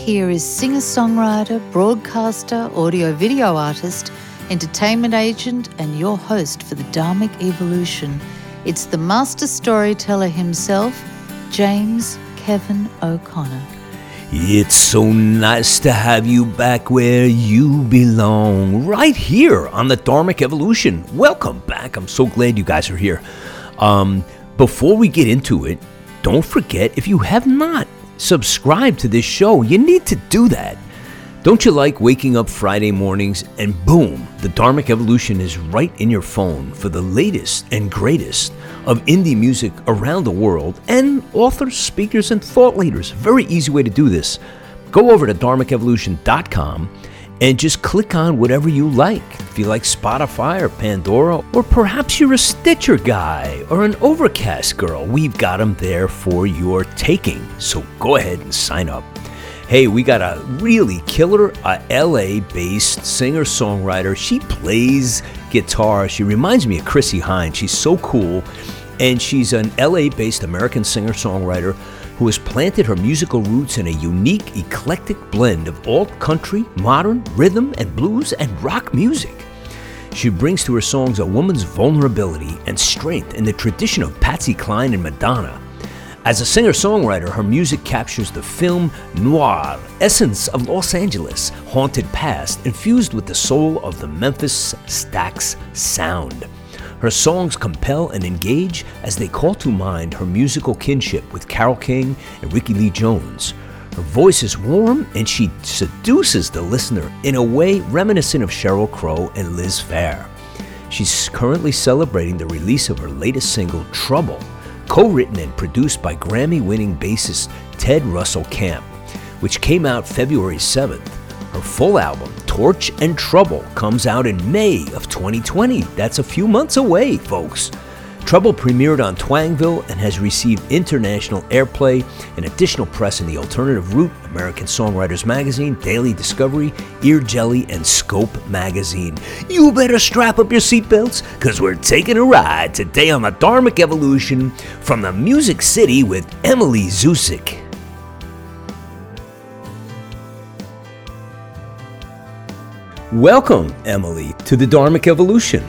here is singer songwriter, broadcaster, audio video artist, entertainment agent, and your host for the Dharmic Evolution. It's the master storyteller himself, James Kevin O'Connor. It's so nice to have you back where you belong, right here on the Dharmic Evolution. Welcome back. I'm so glad you guys are here. Um, before we get into it, don't forget if you have not subscribed to this show, you need to do that. Don't you like waking up Friday mornings and boom, the Dharmic Evolution is right in your phone for the latest and greatest of indie music around the world and authors, speakers, and thought leaders? Very easy way to do this. Go over to dharmicevolution.com and just click on whatever you like. If you like Spotify or Pandora, or perhaps you're a Stitcher guy or an Overcast girl, we've got them there for your taking. So go ahead and sign up. Hey, we got a really killer uh, LA based singer songwriter. She plays guitar. She reminds me of Chrissie Hynde. She's so cool. And she's an LA based American singer songwriter who has planted her musical roots in a unique, eclectic blend of alt country, modern, rhythm, and blues and rock music. She brings to her songs a woman's vulnerability and strength in the tradition of Patsy Cline and Madonna as a singer songwriter, her music captures the film noir essence of Los Angeles' haunted past, infused with the soul of the Memphis Stax sound. Her songs compel and engage as they call to mind her musical kinship with Carole King and Rickie Lee Jones. Her voice is warm and she seduces the listener in a way reminiscent of Sheryl Crow and Liz Phair. She's currently celebrating the release of her latest single, Trouble co written and produced by Grammy winning bassist Ted Russell Kamp, which came out February 7th. Her full album, Torch and Trouble, comes out in May of 2020. That's a few months away, folks. Trouble premiered on Twangville and has received international airplay and additional press in the Alternative Route, American Songwriters Magazine, Daily Discovery, Ear Jelly, and Scope Magazine. You better strap up your seatbelts, because we're taking a ride today on the Dharmic Evolution from the Music City with Emily Zuzik. Welcome, Emily, to the Dharmic Evolution.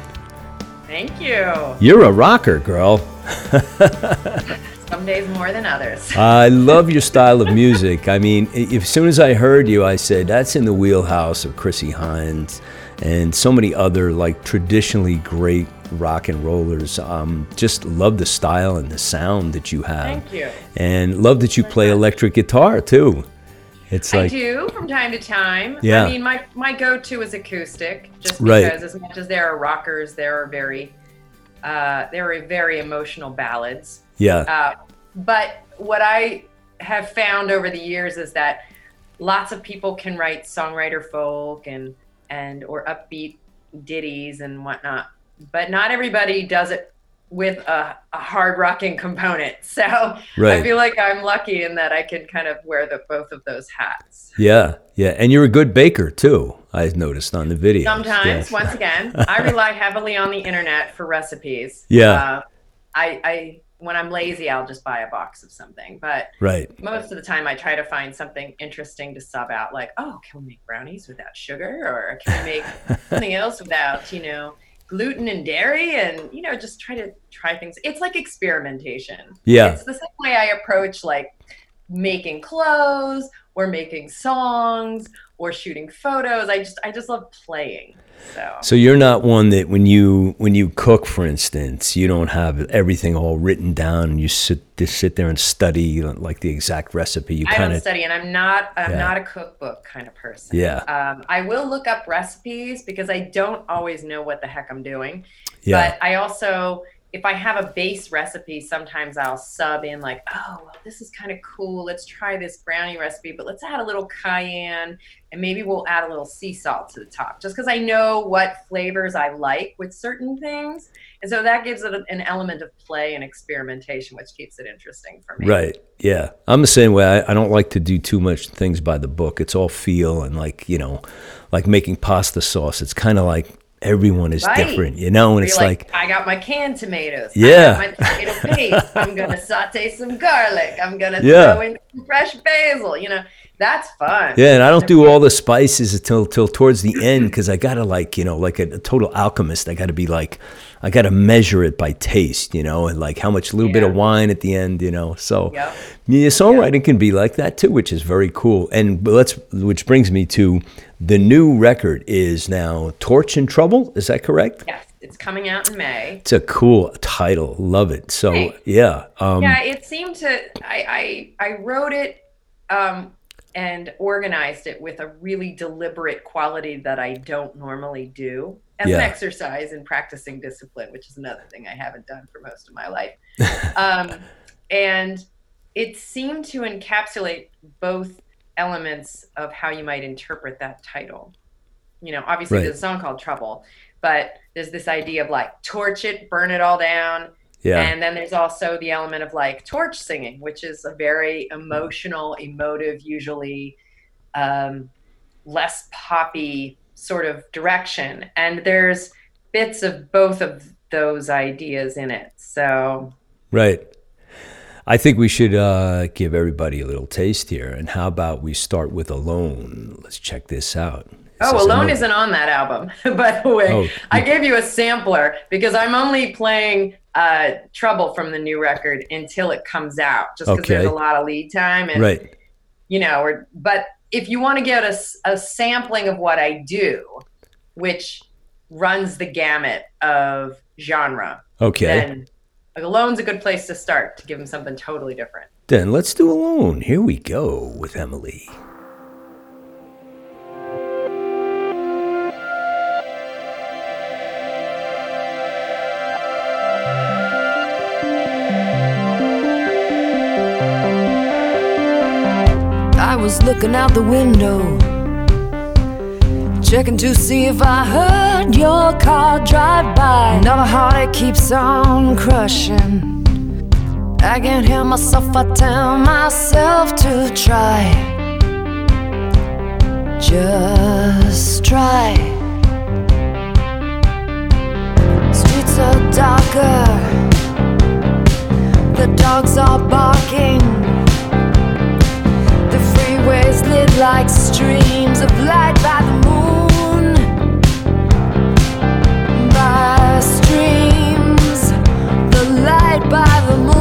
Thank you. You're a rocker, girl. Some days more than others. I love your style of music. I mean, as soon as I heard you, I said that's in the wheelhouse of Chrissie Hynde and so many other like traditionally great rock and rollers. Um, just love the style and the sound that you have. Thank you. And love that you play electric guitar too. It's like I do from time to time. Yeah. I mean, my my go-to is acoustic, just Right. because as much as there are rockers, there are very, uh, there are very emotional ballads. yeah, Uh, but what I have found over the years is that lots of people can write songwriter folk and and or upbeat ditties and whatnot, but not everybody does it with a, a hard rocking component. So I feel like I'm lucky in that I can kind of wear the both of those hats. yeah, yeah. And you're a good baker too. I noticed on the video. Sometimes, once again, I rely heavily on the internet for recipes. Yeah. Uh, I, I when I'm lazy, I'll just buy a box of something. But Right. most of the time, I try to find something interesting to sub out. Like, oh, can we make brownies without sugar, or can we make something else without, you know, gluten and dairy, and you know, just try to try things. It's like experimentation. Yeah. It's the same way I approach like making clothes or making songs or shooting photos. I just I just love playing. So, So you're not one that when you when you cook, for instance, you don't have everything all written down. and You sit just sit there and study like the exact recipe. You I kind of study, and I'm not I'm Yeah. not a cookbook kind of person. Yeah. Um, I will look up recipes because I don't always know what the heck I'm doing. yeah But I also, if I have a base recipe, sometimes I'll sub in like, oh, well, this is kind of cool. Let's try this brownie recipe, but let's add a little cayenne and maybe we'll add a little sea salt to the top, just because I know what flavors I like with certain things. And so that gives it an element of play and experimentation, which keeps it interesting for me. right. Yeah, I'm the same way. I, I don't like to do too much things by the book. It's all feel and like you know, like making pasta sauce. It's kind of like everyone is Right. different, you know. And it's you're like, I got my canned tomatoes. Yeah. My tomato paste. I'm gonna saute some garlic. I'm gonna Yeah. throw in some fresh basil. You know, That's fun. Yeah, and I don't do all the spices until till towards the end because I gotta like you know like a, a total alchemist. I gotta be like, I gotta measure it by taste, you know, and like how much little bit of wine at the end, you know. So Yep. yeah, songwriting can be like that too, which is very cool. And let's which brings me to the new record is now Torch and Trouble. Is that correct? Yes, it's coming out in May. It's a cool title. Love it. So yeah, um, yeah, it seemed to. I I, I wrote it um, and organized it with a really deliberate quality that I don't normally do as Yeah. an exercise in practicing discipline, which is another thing I haven't done for most of my life. um, and it seemed to encapsulate both elements of how you might interpret that title. You know, obviously Right. there's a song called Trouble, but there's this idea of like torch it, burn it all down, yeah, and then there's also the element of like torch singing, which is a very emotional, emotive, usually um, less poppy sort of direction. And there's bits of both of those ideas in it. So right. I think we should uh, give everybody a little taste here. And how about we start with Alone? Let's check this out. This Oh, Alone isn't on that album, by the way. Oh. I gave you a sampler because I'm only playing uh, Trouble from the new record until it comes out, just because there's a lot of lead time. And, right. you know, or, but if you want to get a sampling of what I do, which runs the gamut of genre, Okay. then Like alone's a good place to start to give them something totally different. Then let's do Alone. Here we go with Emily. I was looking out the window, checking to see if I heard your car drive by. Another heartache keeps on crushing. I can't help myself, I tell myself to try. Just try. Streets are darker, the dogs are barking. The freeways lit like streams of light by the Streams, the light by the moon.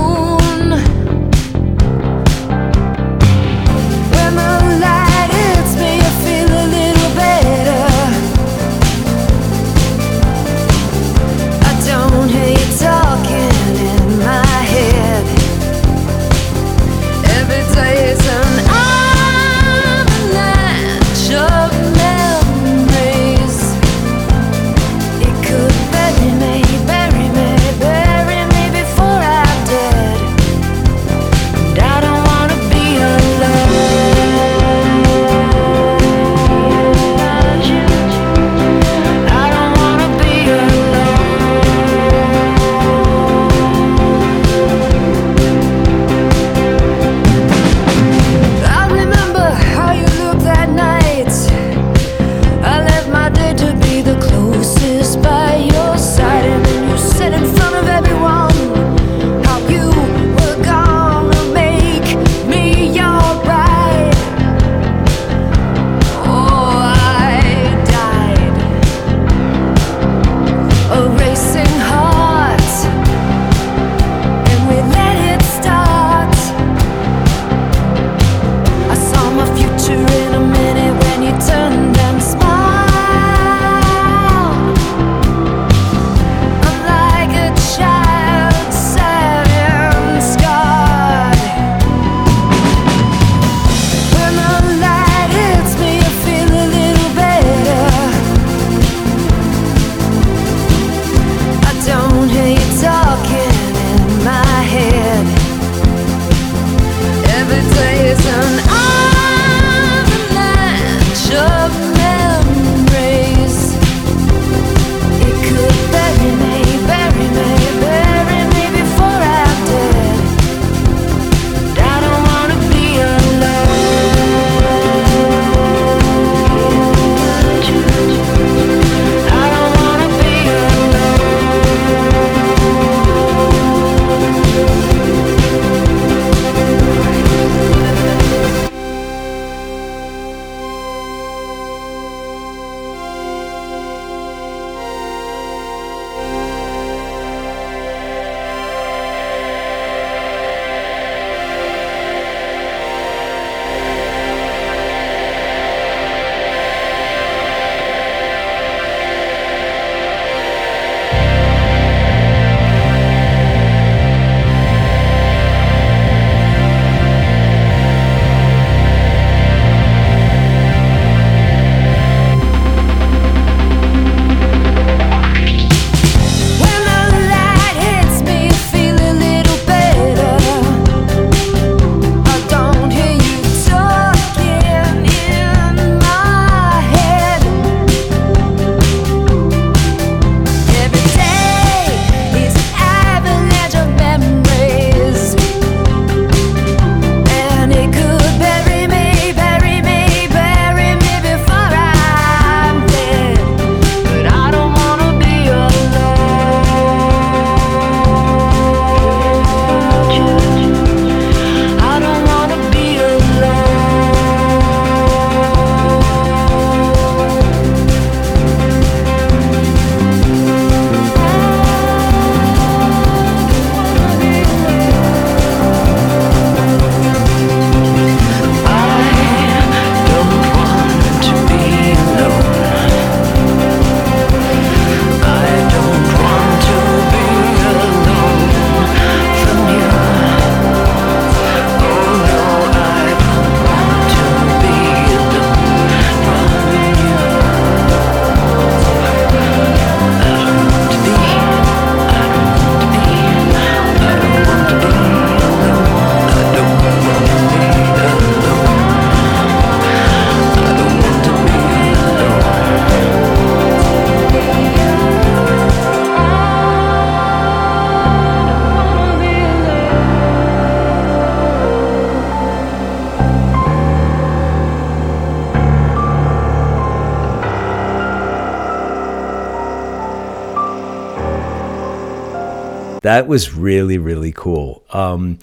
That was really really cool. Um,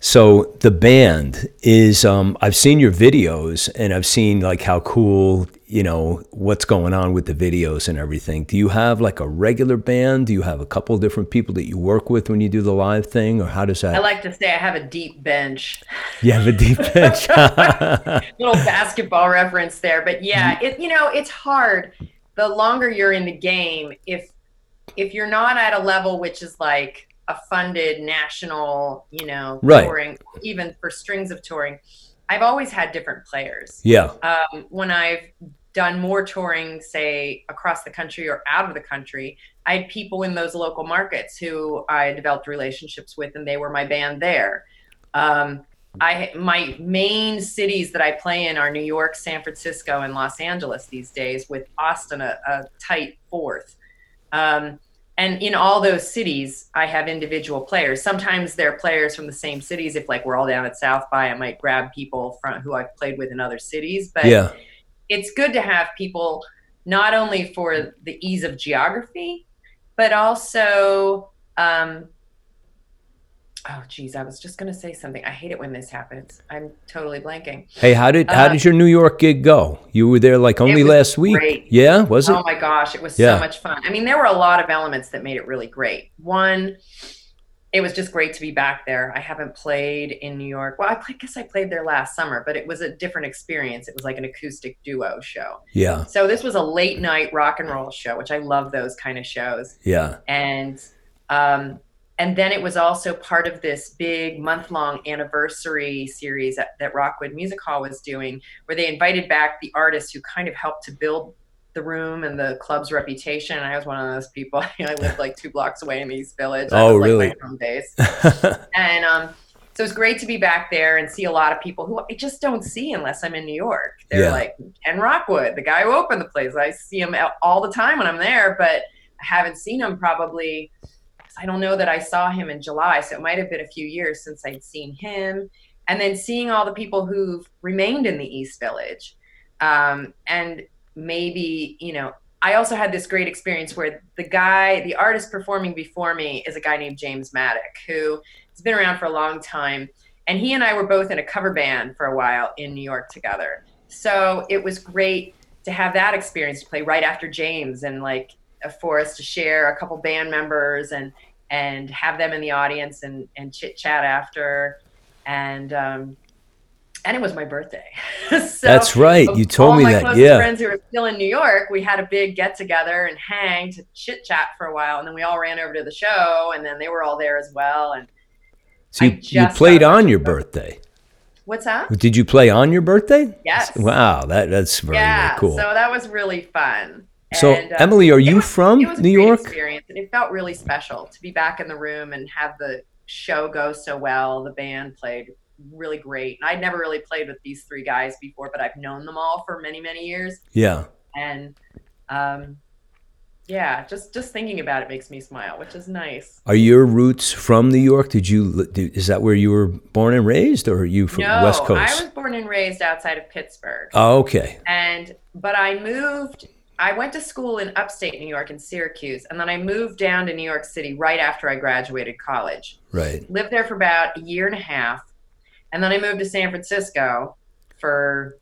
so the band is um, I've seen your videos and I've seen like how cool you know what's going on with the videos and everything. Do you have like a regular band? Do you have a couple different people that you work with when you do the live thing, or how does that? I like to say I have a deep bench. You have a deep bench. Little basketball reference there, but yeah, it you know it's hard. The longer you're in the game, if if you're not at a level which is like a funded national, you know, Right. touring, even for strings of touring, I've always had different players. yeah, Um, when I've done more touring, say across the country or out of the country, I had people in those local markets who I developed relationships with, and they were my band there. Um, I my main cities that I play in are New York, San Francisco, and Los Angeles these days, with Austin a, a tight fourth. Um, and in all those cities, I have individual players. Sometimes they're players from the same cities. If like we're all down at South by, I might grab people from who I've played with in other cities. But yeah, it's good to have people not only for the ease of geography, but also um, oh geez, I was just gonna say something. I hate it when this happens. I'm totally blanking. Hey, how did how Uh, did your New York gig go? You were there like only last week. great. Yeah, was it? Oh my gosh, it was Yeah. so much fun. I mean, there were a lot of elements that made it really great. One, it was just great to be back there. I haven't played in New York. Well, I played- guess I played there last summer, but it was a different experience. It was like an acoustic duo show. yeah, So this was a late night rock and roll show, which I love those kind of shows. yeah, And um, and then it was also part of this big month long anniversary series that, that Rockwood Music Hall was doing, where they invited back the artists who kind of helped to build the room and the club's reputation. And I was one of those people. I lived like two blocks away in the East Village. Oh, like, really? My home base. and um, so it's great to be back there and see a lot of people who I just don't see unless I'm in New York. They're Yeah. like Ken Rockwood, the guy who opened the place. I see him all the time when I'm there, but I haven't seen him probably. I don't know that I saw him in July, so it might have been a few years since I'd seen him. And then seeing all the people who've remained in the East Village, um, and maybe you know I also had this great experience where the guy, the artist performing before me is a guy named James Maddock, who has been around for a long time. And he and I were both in a cover band for a while in New York together. So it was great to have that experience to play right after James and like for us to share a couple band members and and have them in the audience and and chit chat after. And um and it was my birthday. so That's right. You told me my that. closest Yeah. friends who were still in New York, we had a big get together and hang to chit chat for a while, and then we all ran over to the show, and then they were all there as well. And So you, you played got a bunch on your photos. birthday. what's that? Did you play on your birthday? Yes. Wow, that that's very, yeah. very cool. So that was really fun. So, And, uh, Emily, are you was- from it was a New great York? Experience, and it felt really special to be back in the room and have the show go so well. The band played really great. And I'd never really played with these three guys before, but I've known them all for many, many years. Yeah. And um, yeah, just just thinking about it makes me smile, which is nice. Are your roots from New York? Did you is that where you were born and raised, or are you from no, West Coast? I was born and raised outside of Pittsburgh. oh, okay. and but I moved. I went to school in upstate New York in Syracuse, and then I moved down to New York City right after I graduated college. Right. Lived there for about a year and a half, and then I moved to San Francisco for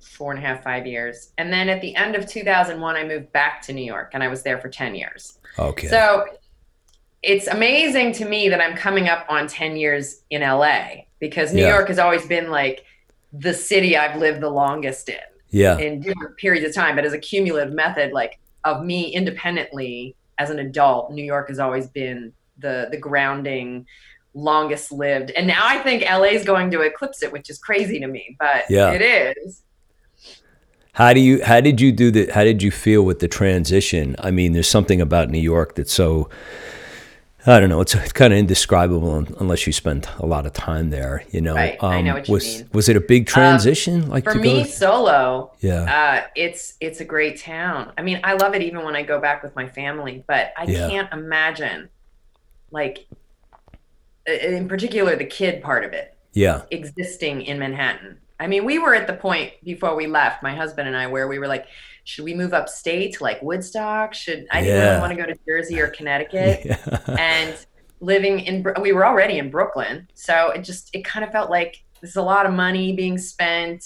four and a half, five years. And then at the end of 2001, I moved back to New York, and I was there for 10 years. Okay. So it's amazing to me that I'm coming up on 10 years in LA because New Yeah. York has always been like the city I've lived the longest in yeah. in different periods of time, but as a cumulative method, like of me independently as an adult, New York has always been the the grounding, longest lived. And now I think LA is going to eclipse it, which is crazy to me, but Yeah. it is. How do you how did you do the how did you feel with the transition? I mean, there's something about New York that's so I don't know, it's, it's kind of indescribable unless you spend a lot of time there, you know. Um, Right, I know what you was mean. Um, was it a big transition like For to me, solo, Yeah. uh, it's it's a great town. I mean, I love it even when I go back with my family, but I Yeah. can't imagine, like, in particular, the kid part of it. Yeah. existing in Manhattan. I mean, we were at the point before we left, my husband and I, where we were like, should we move upstate to like Woodstock? Should I didn't Yeah. really want to go to Jersey or Connecticut? Yeah. and living in we were already in Brooklyn, so it just it kind of felt like there's a lot of money being spent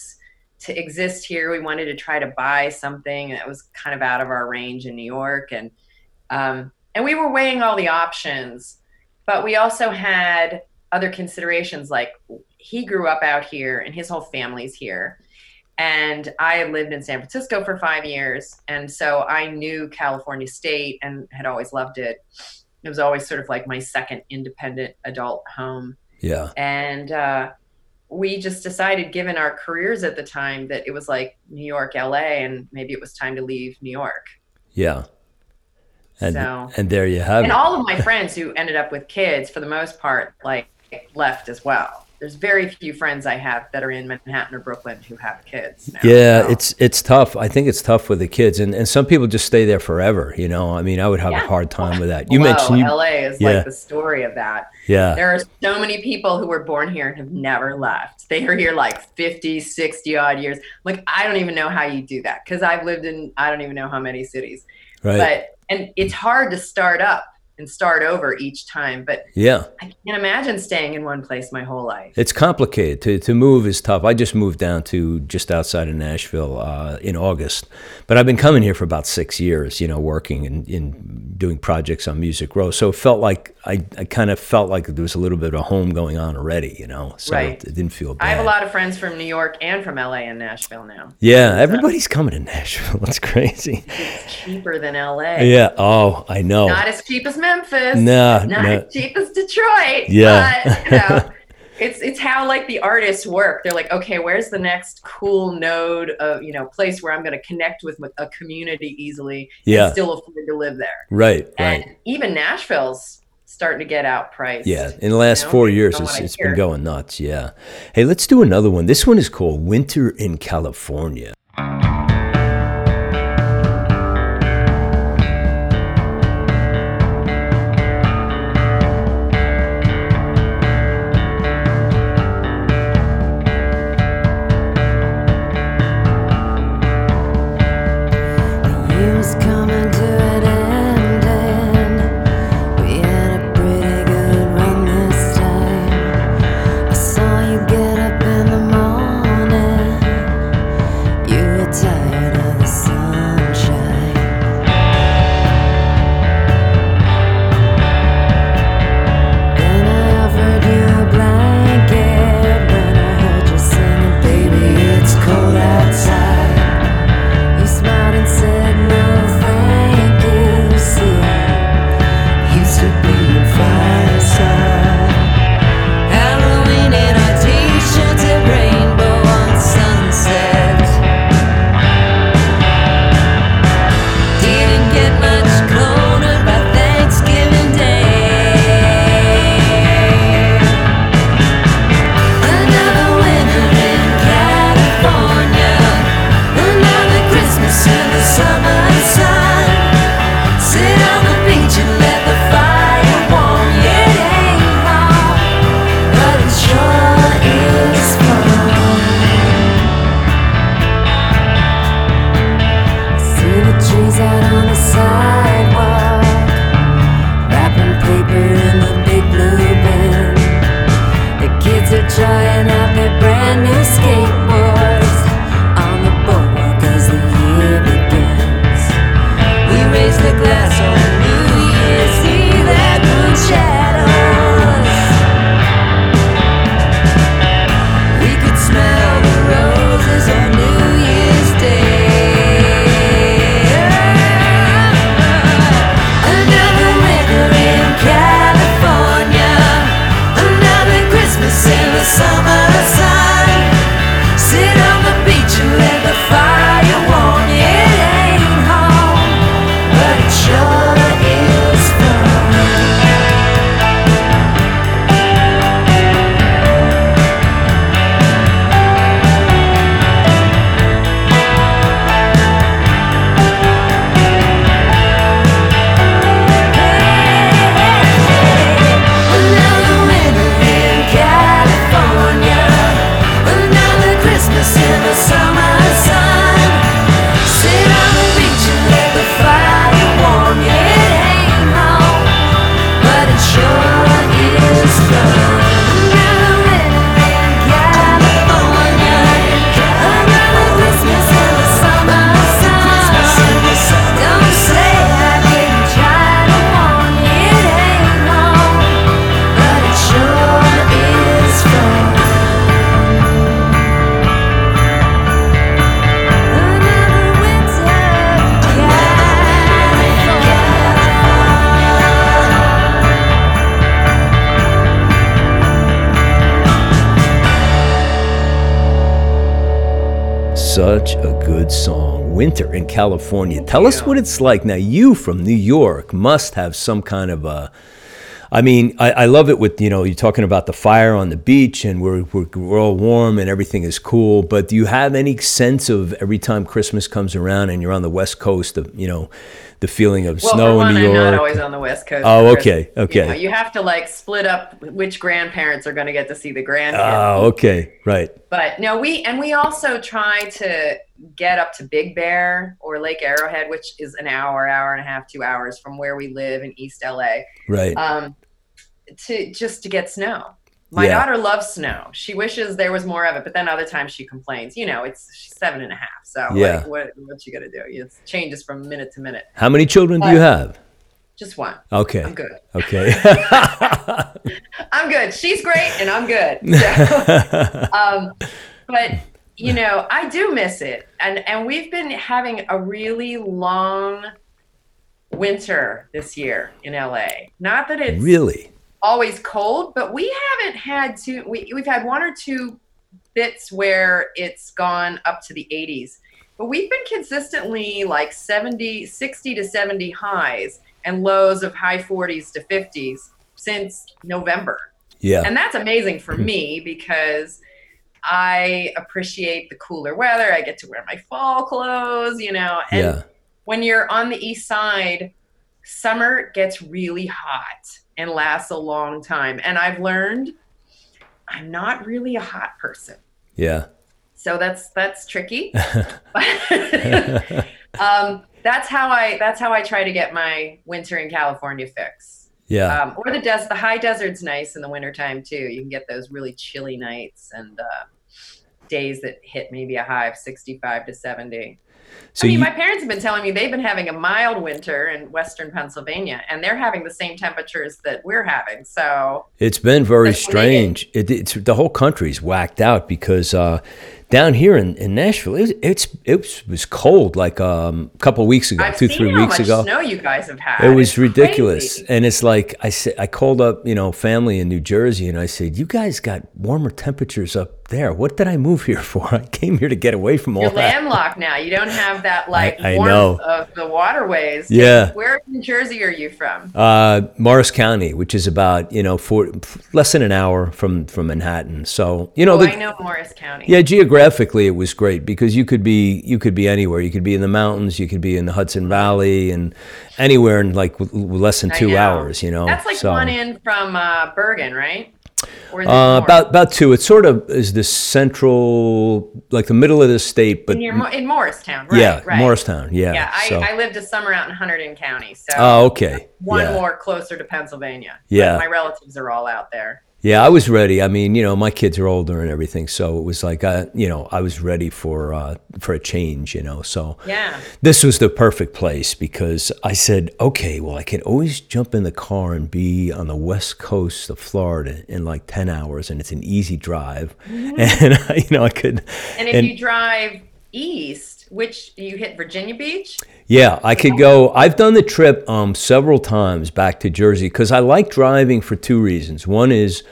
to exist here. We wanted to try to buy something that was kind of out of our range in New York, and um, and we were weighing all the options, but we also had other considerations like he grew up out here and his whole family's here and I had lived in San Francisco for five years, and so I knew California State and had always loved it. It was always sort of like my second independent adult home. Yeah. And uh, we just decided, given our careers at the time, that it was like New York, LA, and maybe it was time to leave New York. Yeah. And So- and there you have And it. And all of my friends who ended up with kids, for the most part, like left as well. There's very few friends I have that are in Manhattan or Brooklyn who have kids. now. Yeah, So- it's it's tough. I think it's tough with the kids, and, and some people just stay there forever. You know, I mean, I would have a hard time with that. You Hello, mentioned, you, LA is yeah. like the story of that. yeah, There are so many people who were born here and have never left. They are here like 50, 60 odd years. Like, I don't even know how you do that because I've lived in, I don't even know how many cities. right, But, and it's hard to start up and start over each time. But yeah. I can't imagine staying in one place my whole life. It's complicated. To, to move is tough. I just moved down to just outside of Nashville uh, in August, but I've been coming here for about six years. You know, working and in doing projects on Music Row. So it felt like I, I kind of felt like there was a little bit of a home going on already. You know, so Right. it, it didn't feel bad. I have a lot of friends from New York and from LA and Nashville now. Yeah, everybody's coming to Nashville. That's crazy. It's cheaper than LA. Yeah. Oh, I know. Not as cheap as Memphis. No, not no. as cheap as Detroit. Yeah. But, you know, it's it's how like the artists work. They're like, okay, where's the next cool node of you know place where I'm going to connect with a community easily Yeah. and still afford to live there. Right. And Right. even Nashville's starting to get outpriced. Yeah, in the last know, four years, it's, it's been going nuts. Yeah. Hey, let's do another one. This one is called Winter in California. Winter in California. Tell us what it's like. Now, you from New York must have some kind of a. I mean, I, I love it with, you know, you're talking about the fire on the beach and we're, we're, we're all warm and everything is cool. But do you have any sense of every time Christmas comes around and you're on the West Coast, of, you know, the feeling of Well, snow for one, in New I'm York? not always on the West Coast. Oh, okay, okay. You, know, you have to like split up which grandparents are going to get to see the grandkids. Oh, okay. Right. But no, we and we also try to get up to Big Bear or Lake Arrowhead, which is an hour, hour and a half, two hours from where we live in East LA, Right. um, to just to get snow. My Yeah. daughter loves snow. She wishes there was more of it, but then other times she complains. You know, it's she's seven and a half, so Yeah. like, what what you gonna do? It changes from minute to minute. How many children do you have? Just one. Okay. I'm good. Okay. I'm good. She's great, and I'm good. So, um, but you know, I do miss it, and and we've been having a really long winter this year in LA. Not that it's really? Always cold, but we haven't had two. We we've had one or two bits where it's gone up to the 80s, but we've been consistently like 70, 60 to 70 highs and lows of high 40s to 50s since November. Yeah. And that's amazing for me because I appreciate the cooler weather. I get to wear my fall clothes, you know. And Yeah. when you're on the east side, summer gets really hot and lasts a long time. And I've learned I'm not really a hot person. Yeah. So that's that's tricky. um, that's how I that's how I try to get my winter in California fix. Yeah. Um, or the des- the high desert's nice in the wintertime too. You can get those really chilly nights and uh, days that hit maybe a high of 65 to 70. So I mean, you, my parents have been telling me they've been having a mild winter in western Pennsylvania, and they're having the same temperatures that we're having. So it's been very That's what they did. strange. It, it's the whole country's whacked out because uh, down here in, in Nashville, it, it's it was cold like um, a couple weeks ago, I've two three how weeks much ago. snow you guys have had. It was It's ridiculous, crazy. and it's like I said. I called up, you know, family in New Jersey, and I said, "You guys got warmer temperatures up there. What did I move here for? I came here to get away from all You're that." landlocked now. You don't have that like I warmth know. of the waterways. Yeah. Where in New Jersey are you from? Uh, Morris County, which is about you know four, less than an hour from from Manhattan. So you know, Oh, the, I know Morris County. yeah, geographically it was great because you could be you could be anywhere. You could be in the mountains, you could be in the Hudson Valley, and anywhere in like w- w- less than two hours. You know, That's like So, one in from uh, Bergen, right? Or is it Uh, about about two. It sort of is the central, like the middle of the state, but in, your, in Morristown, right? yeah, right. Morristown. Yeah. Yeah, I, so- I lived a summer out in Hunterdon County, so oh, okay. one yeah. more closer to Pennsylvania. Yeah. my relatives are all out there. Yeah, I was ready. I mean, you know, my kids are older and everything, so it was like, I, you know, I was ready for uh, for a change. You know, so Yeah, this was the perfect place because I said, okay, well, I can always jump in the car and be on the west coast of Florida in like ten hours, and it's an easy drive, and you know, I could. Mm-hmm. and if and- you drive east, which you hit Virginia Beach, Yeah, I could go. I've done the trip um, several times back to Jersey because I like driving for two reasons. One is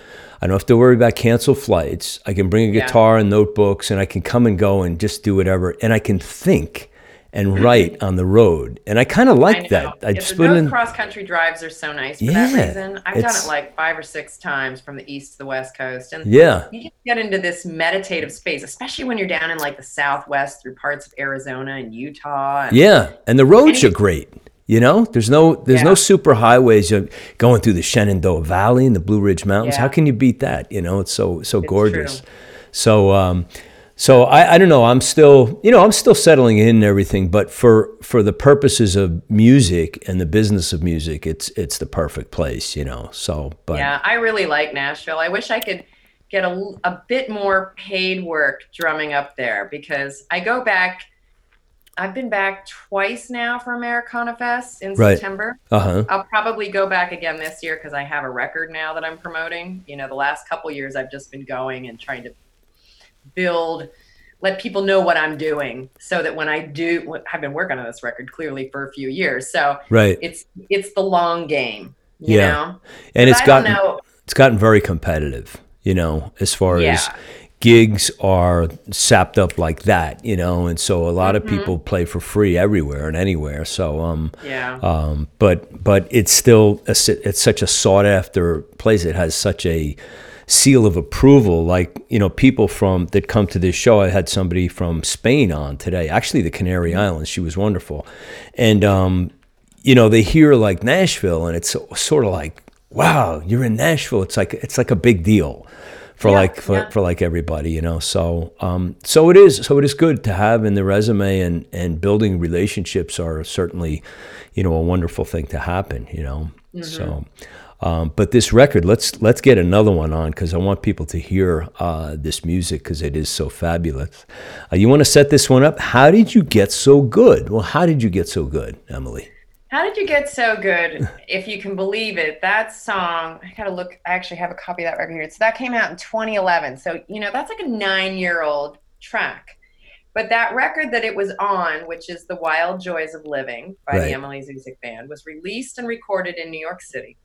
I don't have to worry about canceled flights. I can bring a Yeah. guitar and notebooks, and I can come and go and just do whatever. And I can think and write on the road, and I kind of like that. I Yeah, just put those in. cross country drives are so nice for Yeah, that reason. I've done it like five or six times from the east to the west coast, and Yeah, you just get into this meditative space, especially when you're down in like the southwest through parts of Arizona and Utah. And yeah, and the roads you- are great. You know, there's no there's no super highways You're going through the Shenandoah Valley and the Blue Ridge Mountains. Yeah. How can you beat that? You know, it's so so It's gorgeous. true. So um, so I, I don't know. I'm still you know I'm still settling in and everything, but for for the purposes of music and the business of music, it's it's the perfect place. You know. So but Yeah, I really like Nashville. I wish I could get a, a bit more paid work drumming up there because I go back. I've been back twice now for Americana Fest in Right. September. uh huh I'll probably go back again this year because I have a record now that I'm promoting. You know, the last couple years I've just been going and trying to build, let people know what I'm doing, so that when I do, I've been working on this record clearly for a few years, so right. it's it's the long game. You Yeah. know, And it's I gotten it's gotten very competitive. You know, as far as gigs are sapped up like that, you know, and so a lot of people play for free everywhere and anywhere. So, um, Yeah. um, but but it's still a, it's such a sought after place. It has such a seal of approval. Like you know, people from that come to this show. I had somebody from Spain on today. Actually, the Canary Islands. She was wonderful, and um, you know, they hear like Nashville, and it's sort of like, wow, you're in Nashville. It's like it's like a big deal for Yeah, like for, yeah. for like everybody, you know. So um, so it is so it is good to have in the resume, and and building relationships are certainly, you know, a wonderful thing to happen, you know. So. Um, but this record, let's let's get another one on because I want people to hear uh, this music because it is so fabulous. Uh, you want to set this one up? How did you get so good? Well, how did you get so good, Emily? How did you get so good? If you can believe it, that song, I gotta look, I actually have a copy of that record here. So that came out in 2011. So, you know, that's like a nine year old track. But that record that it was on, which is The Wild Joys of Living by Right. the Emily Zuzik Band, was released and recorded in New York City.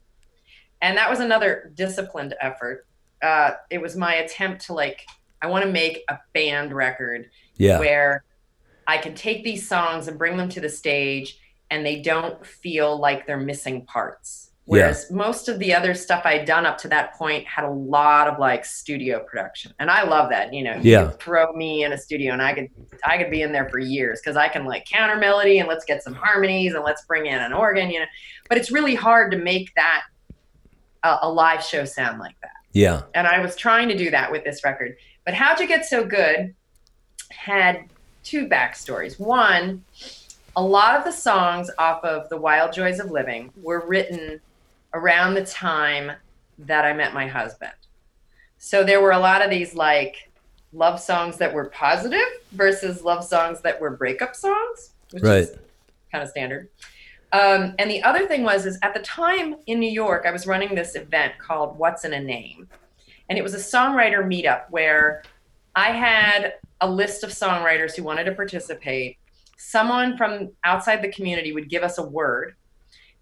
And that was another disciplined effort. Uh, it was my attempt to like, I want to make a band record Yeah, where I can take these songs and bring them to the stage and they don't feel like they're missing parts. Whereas most of the other stuff I'd done up to that point had a lot of like studio production. And I love that, you know. You Yeah. throw me in a studio and I could I could be in there for years because I can like counter melody and let's get some harmonies and let's bring in an organ, you know. But it's really hard to make that a, a live show sound like that yeah, and I was trying to do that with this record. But How'd You Get So Good had two backstories. One, a lot of the songs off of The Wild Joys of Living were written around the time that I met my husband. So there were a lot of these like love songs that were positive versus love songs that were breakup songs, which right. is kind of standard. Um, and the other thing was, is at the time in New York, I was running this event called "What's in a Name," and it was a songwriter meetup where I had a list of songwriters who wanted to participate. Someone from outside the community would give us a word,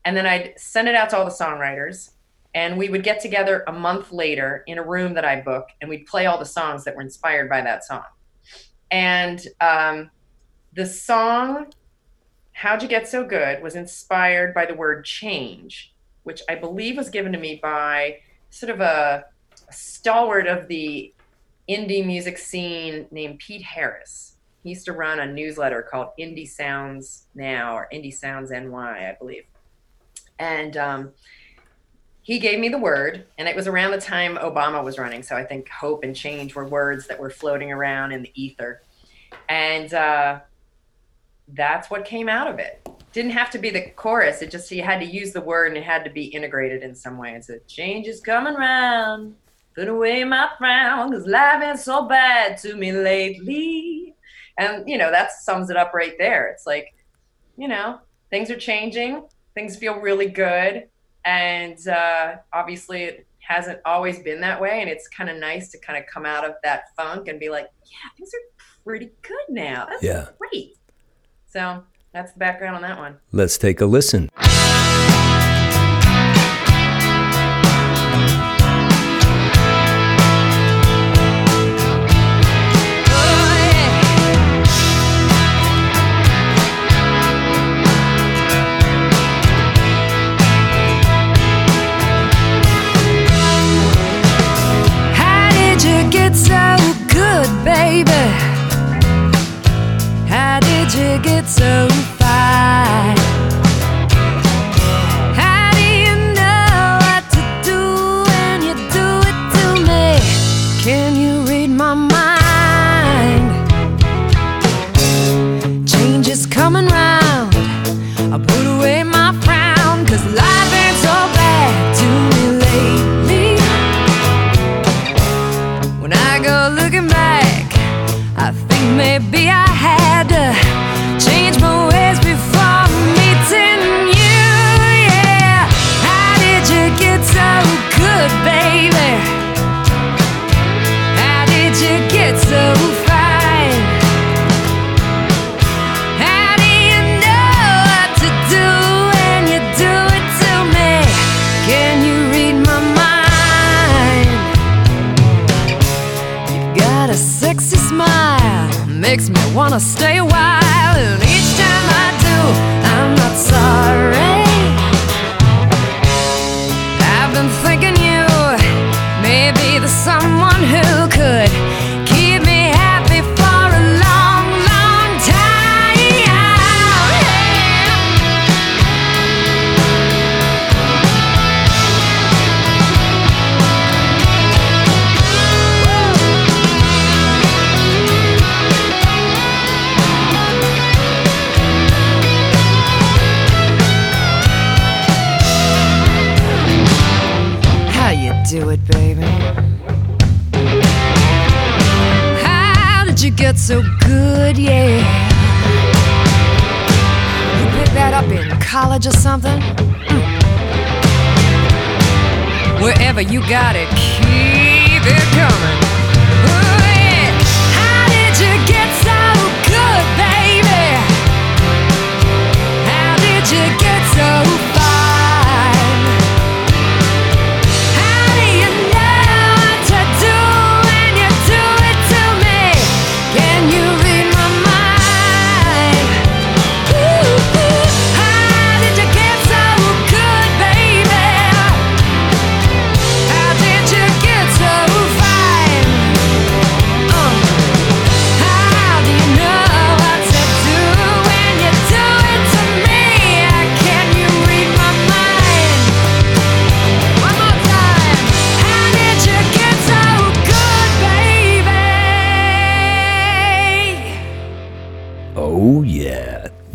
and then I'd send it out to all the songwriters, and we would get together a month later in a room that I booked, and we'd play all the songs that were inspired by that song. And um, the song How'd You Get So Good was inspired by the word change, which I believe was given to me by sort of a, a stalwart of the indie music scene named Pete Harris. He used to run a newsletter called Indie Sounds Now or Indie Sounds NY, I believe. And um, he gave me the word, and it was around the time Obama was running. So I think hope and change were words that were floating around in the ether. And uh, that's what came out of it. Didn't have to be the chorus. It just you had to use the word and it had to be integrated in some way. It's a change is coming round. Put away my frown, cause life ain't so bad to me lately. And you know, that sums it up right there. It's like, you know, things are changing, things feel really good. And uh, obviously it hasn't always been that way. And it's kind of nice to kind of come out of that funk and be like, yeah, things are pretty good now. That's Yeah. great. So that's the background on that one. Let's take a listen. So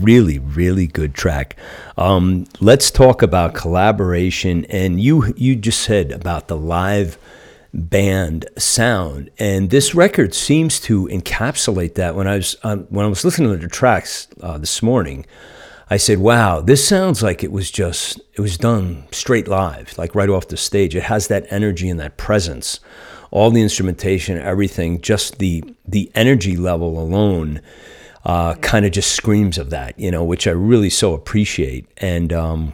really, really good track. Um, let's talk about collaboration. And you you just said about the live band sound, and this record seems to encapsulate that. When I was um, when I was listening to the tracks uh, this morning, I said, "Wow, this sounds like it was just it was done straight live, like right off the stage. It has that energy and that presence." All the instrumentation, everything, just the the energy level alone uh, kind of just screams of that, you know, which I really so appreciate. And um,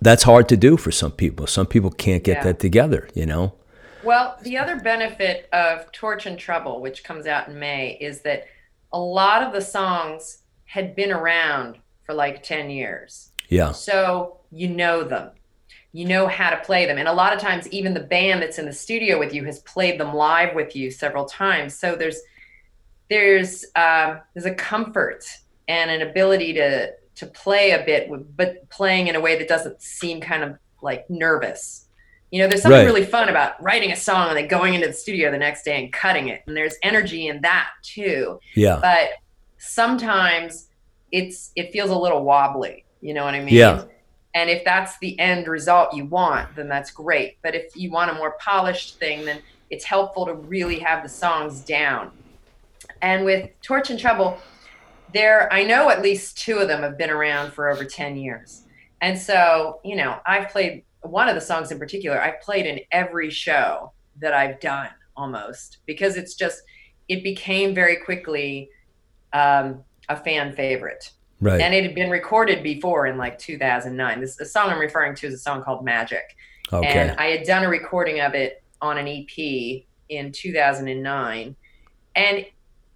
that's hard to do for some people. Some people can't get Yeah. that together, you know. Well, the other benefit of Torch and Trouble, which comes out in May, is that a lot of the songs had been around for like 10 years. Yeah, So you know them. You know how to play them. And a lot of times even the band that's in the studio with you has played them live with you several times. So there's there's um, there's a comfort and an ability to to play a bit with, but playing in a way that doesn't seem kind of like nervous. You know, there's something Right. really fun about writing a song and then going into the studio the next day and cutting it. And there's energy in that too yeah, but sometimes it's it feels a little wobbly you know what i mean Yeah. and if that's the end result you want then that's great but if you want a more polished thing then it's helpful to really have the songs down and with torch and trouble there i know at least two of them have been around for over 10 years. And so you know i've played one of the songs in particular i've played in every show that i've done almost because it's just it became very quickly um, a fan favorite. Right. and it had been recorded before in like 2009 this the song i'm referring to is a song called magic. Okay, and I had done a recording of it on an EP in 2009. And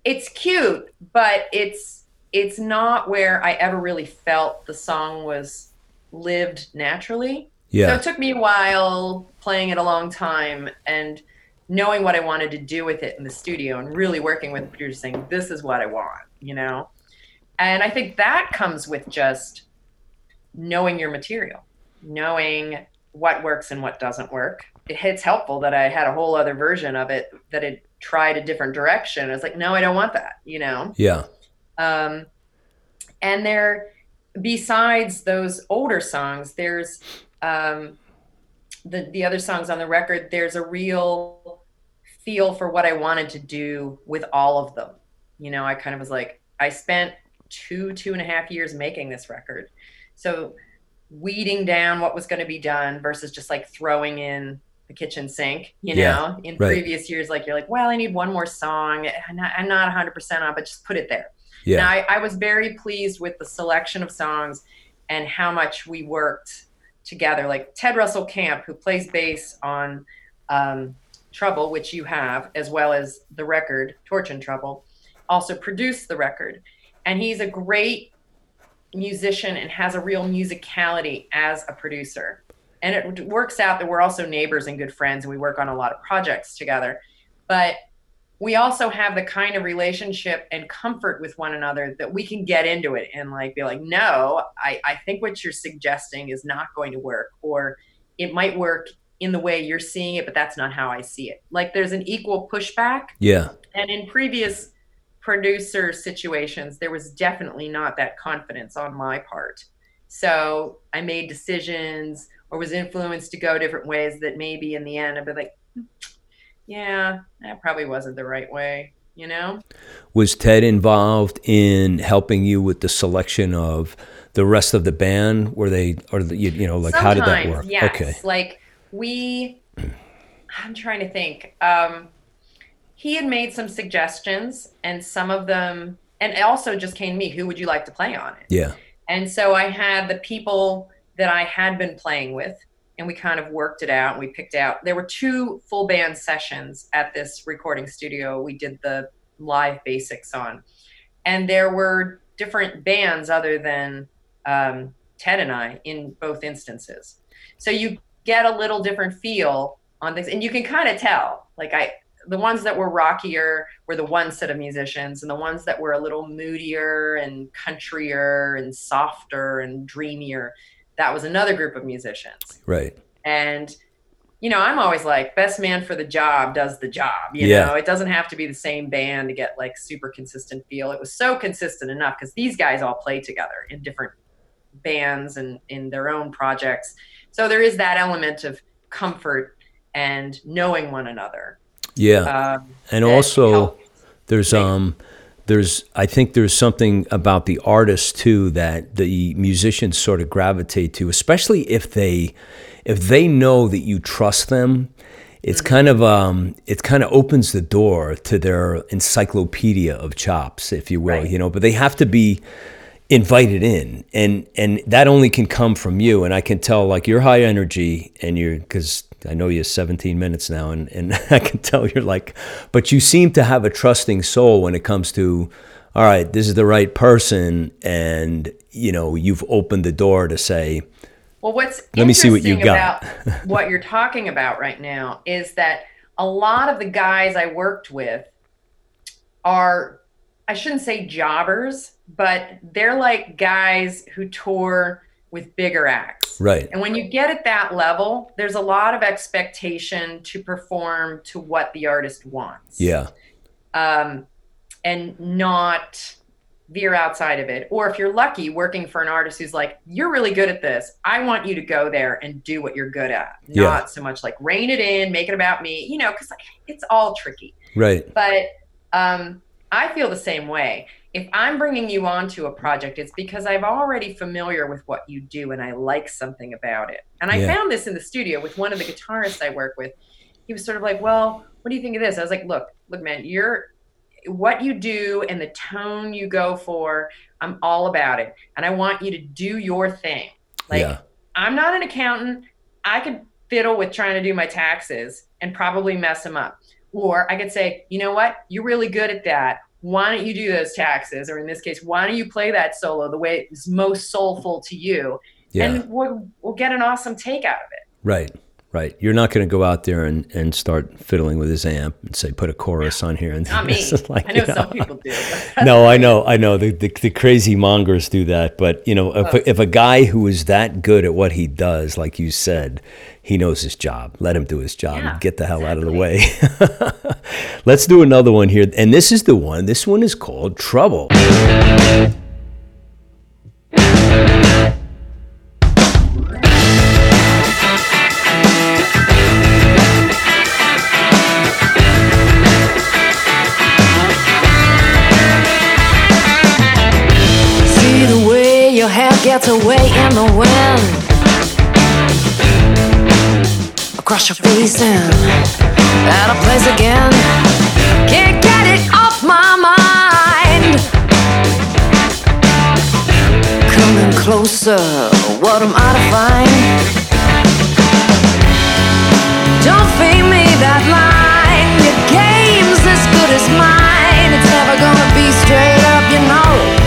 it's cute, but it's it's not where I ever really felt the song was lived naturally. Yeah. So it took me a while playing it a long time and knowing what I wanted to do with it in the studio and really working with the producer saying, this is what I want, you know? And I think that comes with just knowing your material, knowing what works and what doesn't work. It, it's helpful that I had a whole other version of it that had tried a different direction. I was like, no, I don't want that, you know? yeah, Um, and there, besides those older songs, there's um, the the other songs on the record. There's a real feel for what I wanted to do with all of them. You know, I kind of was like, I spent two two and a half years making this record, so weeding down what was going to be done versus just like throwing in the kitchen sink. You Yeah, know, in right. previous years, like you're like, well, I need one more song. I'm not, I'm not 100% on, but just put it there. yeah, Now, I, I was very pleased with the selection of songs and how much we worked together. Like Ted Russell Kamp, who plays bass on um, Trouble, which you have, as well as the record Torch and Trouble, also produced the record. And he's a great musician and has a real musicality as a producer. And it works out that we're also neighbors and good friends, and we work on a lot of projects together. But we also have the kind of relationship and comfort with one another that we can get into it and like be like, no, I, I think what you're suggesting is not going to work, or it might work in the way you're seeing it, but that's not how I see it. Like there's an equal pushback. Yeah. And in previous producer situations, there was definitely not that confidence on my part. So I made decisions or was influenced to go different ways that maybe in the end I'd be like, yeah, that probably wasn't the right way, you know? Was Ted involved in helping you with the selection of the rest of the band? Were they, or you, you know, like Sometimes, how did that work? Yes. Okay. Like we, I'm trying to think. Um, he had made some suggestions, and some of them, and also just came to me, who would you like to play on it? Yeah. And so I had the people that I had been playing with, and we kind of worked it out. And we picked out. There were two full band sessions at this recording studio. We did the live basics on, and there were different bands other than um, Ted and I in both instances. So you get a little different feel on things, and you can kind of tell. Like I, the ones that were rockier were the one set of musicians, and the ones that were a little moodier and countryer and softer and dreamier, that was another group of musicians. Right. And you know, I'm always like, best man for the job does the job. You Yeah. know, it doesn't have to be the same band to get like super consistent feel. It was so consistent enough because these guys all play together in different bands and in their own projects. So there is that element of comfort and knowing one another. Yeah. Um, and also, there's um, there's I think there's something about the artist too that the musicians sort of gravitate to, especially if they if they know that you trust them. It's Mm-hmm. kind of um, it kind of opens the door to their encyclopedia of chops, if you will, Right. you know. But they have to be invited in and and that only can come from you and i can tell like you're high energy and you're because i know you're 17 minutes now and and i can tell you're like but you seem to have a trusting soul when it comes to all right this is the right person and you know you've opened the door to say Well, what's Let me see what you interesting got. about what you're talking about right now is that a lot of the guys I worked with are, I shouldn't say jobbers, but they're like guys who tour with bigger acts. right And when you get at that level, there's a lot of expectation to perform to what the artist wants yeah um, and not veer outside of it. Or if you're lucky, working for an artist who's like, you're really good at this. I want you to go there and do what you're good at, Yeah. not so much like rein it in, make it about me, you know, because it's all tricky. right But um, I feel the same way. If I'm bringing you onto a project, it's because I'm already familiar with what you do and I like something about it. And I Yeah. found this in the studio with one of the guitarists I work with. He was sort of like, "Well, what do you think of this?" I was like, "Look, look, man, you're what you do and the tone you go for. I'm all about it, and I want you to do your thing. Like, yeah I'm not an accountant. I could fiddle with trying to do my taxes and probably mess them up. Or I could say, you know what? You're really good at that. Why don't you do those taxes? Or in this case, why don't you play that solo the way it's most soulful to you? yeah And we'll, we'll get an awesome take out of it. Right, right. You're not going to go out there and, and start fiddling with his amp and say, put a chorus on here. And Not me. like, I know you know. some people do. no, I know, I know. The, the, the crazy mongers do that. But, you know, if, oh. if a guy who is that good at what he does, like you said, he knows his job, let him do his job Yeah, and get the hell out of the way. Let's do another one here. And this is the one, this one is called Trouble. Gets away in the wind Across your face and out of place again Can't get it off my mind Coming closer, what am I to find? Don't feed me that line Your game's as good as mine. It's never gonna be straight up, you know.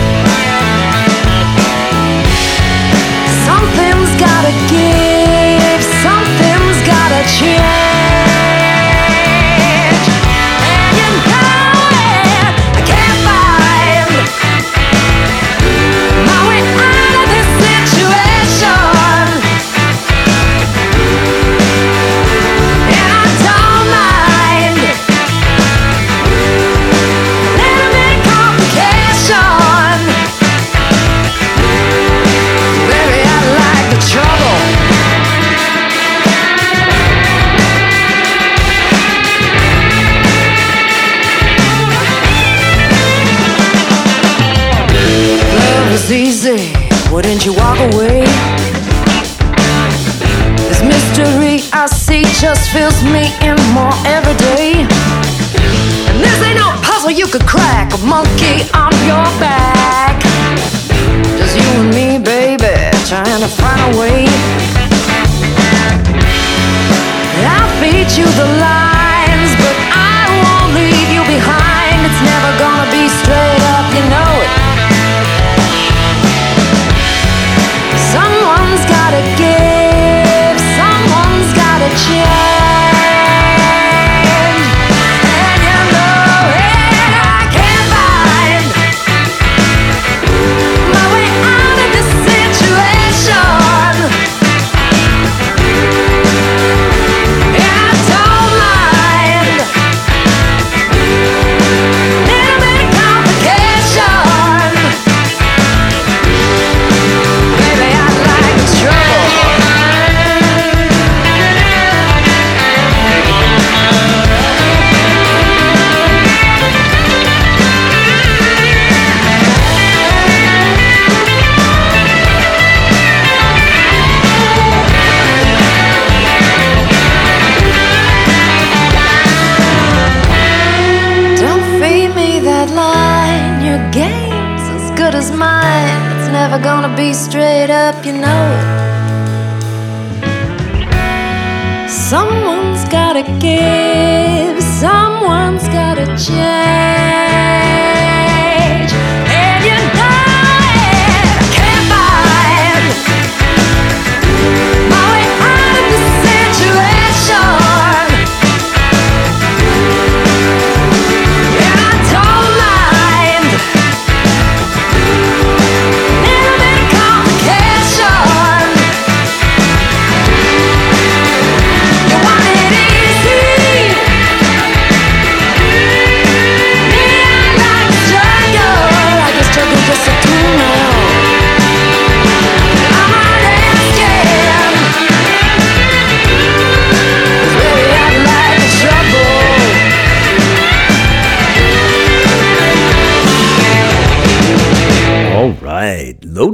Gotta give, something's gotta change. Gotta give, someone's gotta change.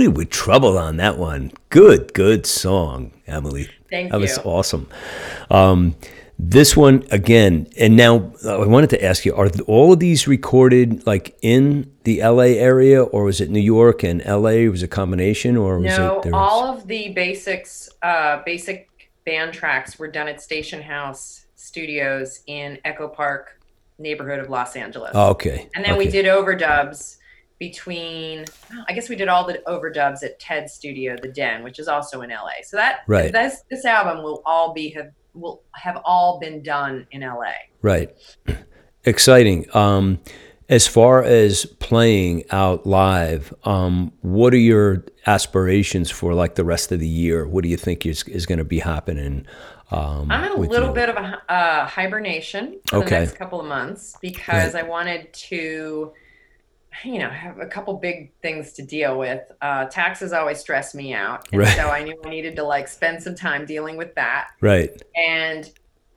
Loaded with trouble on that one. Good, good song, Emily. Thank you. that was awesome. Um, this one again, and now uh, I wanted to ask you: Are all of these recorded like in the L.A. area, or was it New York and L.A.? Was it a combination, or was No, it? there was- all of the basics, uh, basic band tracks were done at Station House Studios in Echo Park neighborhood of Los Angeles. Oh, okay. And then we did overdubs between, I guess we did all the overdubs at Ted Studio, The Den, which is also in LA. So that Right. this this album will all be have will have all been done in LA. Right. Exciting. Um, as far as playing out live, um, what are your aspirations for like the rest of the year? What do you think is, is going to be happening? Um, I'm in a little you? bit of a uh, hibernation for Okay. the next couple of months because I wanted to, you know, I have a couple big things to deal with. Uh, taxes always stress me out, and Right. so I knew I needed to like spend some time dealing with that. Right. And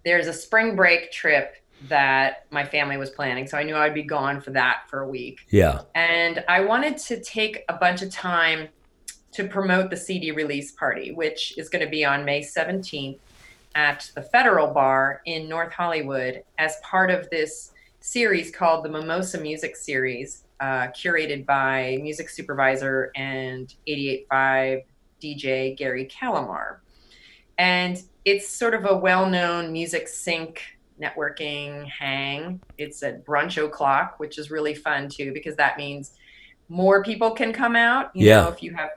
there's a spring break trip that my family was planning, so I knew I'd be gone for that for a week. Yeah. And I wanted to take a bunch of time to promote the CD release party, which is going to be on May 17th at the Federal Bar in North Hollywood as part of this series called the Mimosa Music Series, uh, curated by music supervisor and 88.5 DJ Gary Calamar. And it's sort of a well known music sync networking hang. It's at brunch o'clock, which is really fun too, because that means more people can come out. You Yeah. know, if you have,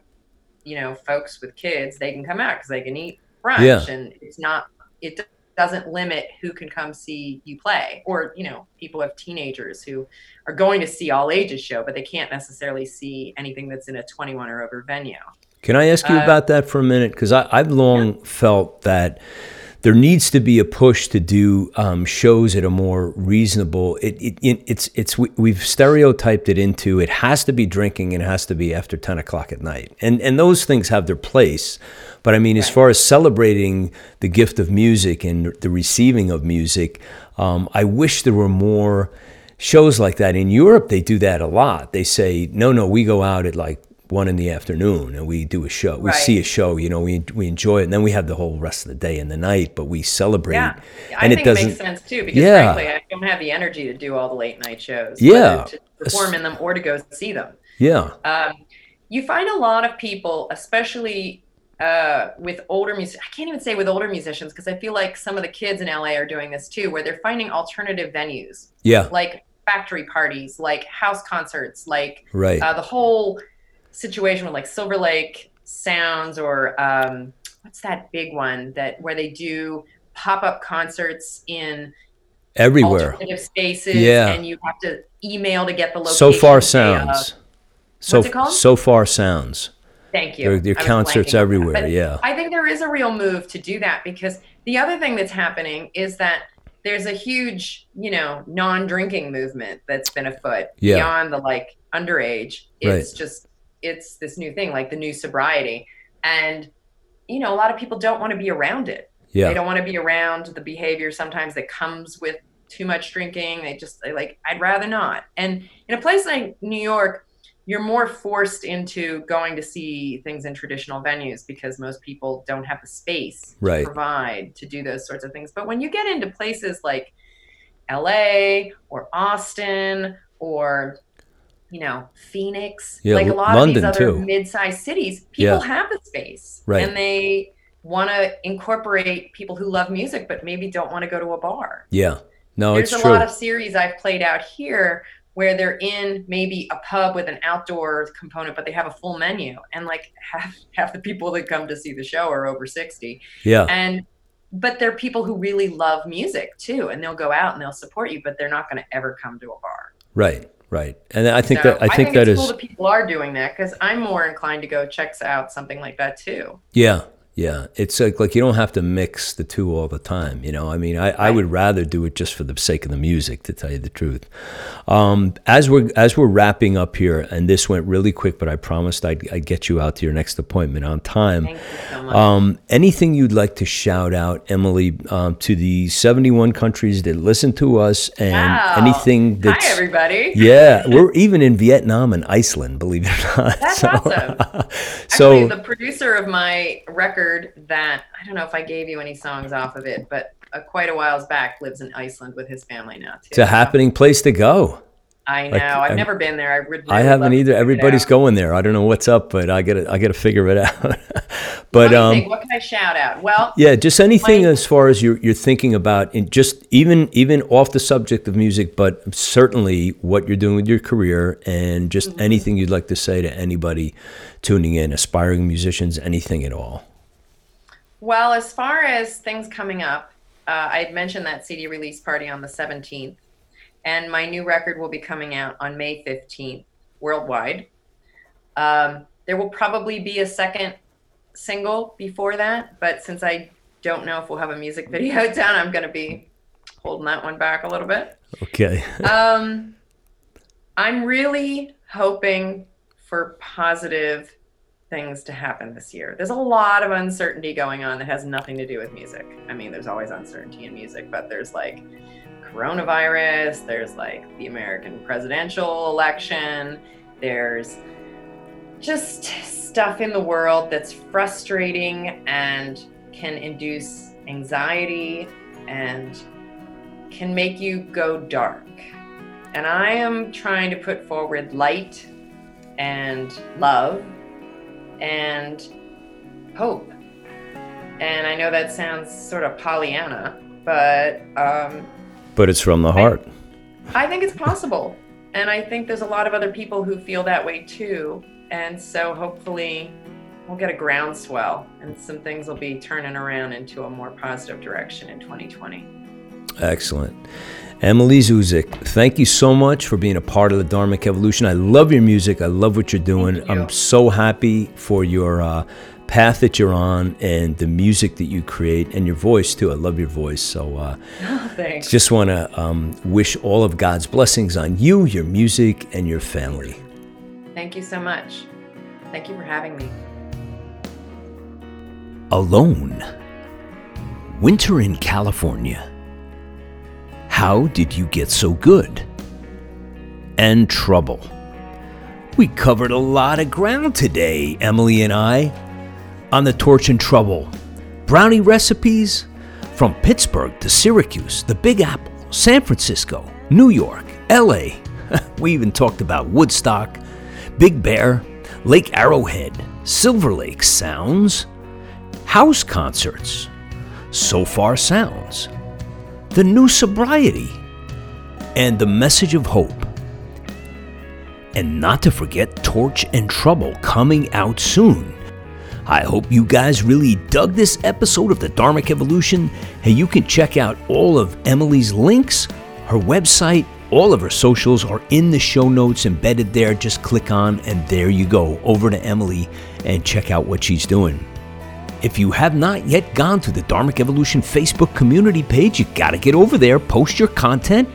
you know, folks with kids, they can come out because they can eat brunch Yeah. and it's not, it doesn't limit who can come see you play. Or, you know, people have teenagers who are going to see all ages show, but they can't necessarily see anything that's in a 21 or over venue. Can I ask you Uh, about that for a minute? Because I've long felt that there needs to be a push to do um, shows at a more reasonable. It, it, it it's it's we, we've stereotyped it into it has to be drinking and it has to be after ten o'clock at night, and and those things have their place. But I mean, as far as celebrating the gift of music and the receiving of music, um, I wish there were more shows like that. In Europe, they do that a lot. They say, no, no, we go out at like one in the afternoon and we do a show. We Right. see a show, you know, we, we enjoy it. And then we have the whole rest of the day and the night, but we celebrate. Yeah, I and think it doesn't, it makes sense too because Yeah. frankly, I don't have the energy to do all the late night shows. Yeah. to perform in them or to go see them. yeah. Um, you find a lot of people, especially uh, with older music. I can't even say with older musicians because I feel like some of the kids in LA are doing this too, where they're finding alternative venues Yeah. like factory parties, like house concerts, like Right. uh, the whole situation with like Silver Lake Sounds or um, what's that big one that where they do pop up concerts in Everywhere. alternative spaces, Yeah. and you have to email to get the location. So far the day of. sounds. So, What's it called? Sofar Sounds. Thank you. There, are concerts everywhere. Yeah. I think there is a real move to do that because the other thing that's happening is that there's a huge, you know, non-drinking movement that's been afoot Yeah. beyond the like underage. It's just it's this new thing, like the new sobriety. And you know, a lot of people don't want to be around it. They don't want to be around the behavior sometimes that comes with too much drinking. They just they like, I'd rather not. And in a place like New York, you're more forced into going to see things in traditional venues because most people don't have the space Right. to provide to do those sorts of things. But when you get into places like LA or Austin or you know Phoenix, Yeah, like a lot London, of these other too. mid-sized cities, people Yeah. have the space Right. and they want to incorporate people who love music but maybe don't want to go to a bar. Yeah. No, There's it's a true. lot of series I've played out here where they're in maybe a pub with an outdoor component, but they have a full menu, and like half half the people that come to see the show are over sixty, yeah. and but they're people who really love music too, and they'll go out and they'll support you, but they're not going to ever come to a bar. Right. Right. And I think So that I think that it's is cool that people are doing that because I'm more inclined to go check out something like that too. Yeah, yeah. It's like like you don't have to mix the two all the time. You know, I mean, I, I would rather do it just for the sake of the music, to tell you the truth. Um, as we're as we're wrapping up here, and this went really quick, but I promised I'd, I'd get you out to your next appointment on time. Thank you so much. Um, anything you'd like to shout out, Emily, um, to the 71 countries that listen to us, and Wow. anything that's Hi everybody. yeah, we're even in Vietnam and Iceland, believe it or not. That's So- awesome. so Actually, the producer of my record that I don't know if I gave you any songs off of it, but uh, quite a whiles back lives in Iceland with his family now too. it's a happening place to go. I know. like, I've I'm- never been there. I would. I haven't either. Everybody's going there. I don't know what's up, but I gotta I gotta figure it out. But you um. What can I shout out? Well, yeah, just anything My- as far as you're you're thinking about, in just even even off the subject of music, but certainly what you're doing with your career, and just Mm-hmm. anything you'd like to say to anybody tuning in, aspiring musicians, anything at all. Well, as far as things coming up, uh, I had mentioned that CD release party on the 17th, and my new record will be coming out on May 15th worldwide. Um, there will probably be a second single before that, but since I don't know if we'll have a music video done, I'm going to be holding that one back a little bit. Okay. Um, I'm really hoping for positive things to happen this year. There's a lot of uncertainty going on that has nothing to do with music. I mean, there's always uncertainty in music, but there's like coronavirus, there's like the American presidential election, there's just stuff in the world that's frustrating and can induce anxiety and can make you go dark. And I am trying to put forward light and love and hope. And I know that sounds sort of Pollyanna, but um, But it's from the heart. I think it's possible. And I think there's a lot of other people who feel that way too. And so hopefully we'll get a groundswell and some things will be turning around into a more positive direction in 2020. Excellent. Emily Zuzik, thank you so much for being a part of the Dharmic Evolution. I love your music. I love what you're doing. You. I'm so happy for your uh, path that you're on and the music that you create and your voice too. I love your voice. So uh, Thanks. just want to um, wish all of God's blessings on you, your music, and your family. Thank you so much. Thank you for having me. Alone. Winter in California. How did you get so good? And trouble. We covered a lot of ground today, Emily and I, on the Torch and Trouble. Brownie recipes from Pittsburgh to Syracuse, the Big Apple, San Francisco, New York, LA. we even talked about Woodstock, Big Bear, Lake Arrowhead, Silver Lake Sounds, house concerts, Sofar Sounds, the new sobriety, and the message of hope. And not to forget Torch and Trouble coming out soon. I hope you guys really dug this episode of the Dharmic Evolution. Hey, you can check out all of Emily's links, her website, all of her socials are in the show notes embedded there. Just click on, and there you go, over to Emily and check out what she's doing. If you have not yet gone to the Dharmic Evolution Facebook community page, you got to get over there, post your content,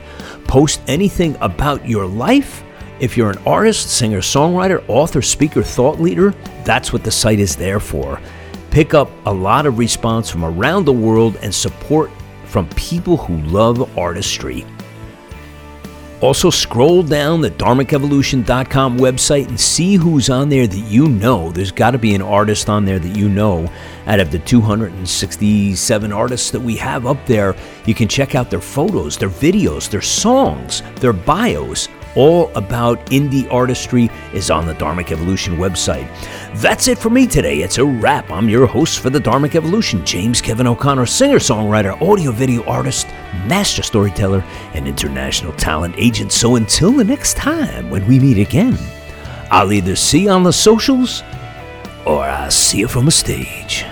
post anything about your life. If you're an artist, singer, songwriter, author, speaker, thought leader, that's what the site is there for. Pick up a lot of response from around the world and support from people who love artistry. Also, scroll down the dharmicevolution.com website and see who's on there that you know. There's got to be an artist on there that you know. Out of the 267 artists that we have up there, you can check out their photos, their videos, their songs, their bios. All about indie artistry is on the Dharmic Evolution website. That's it for me today. It's a wrap. I'm your host for the Dharmic Evolution, James Kevin O'Connor, singer songwriter, audio video artist, master storyteller, and international talent agent. So until the next time when we meet again, I'll either see you on the socials or I'll see you from a stage.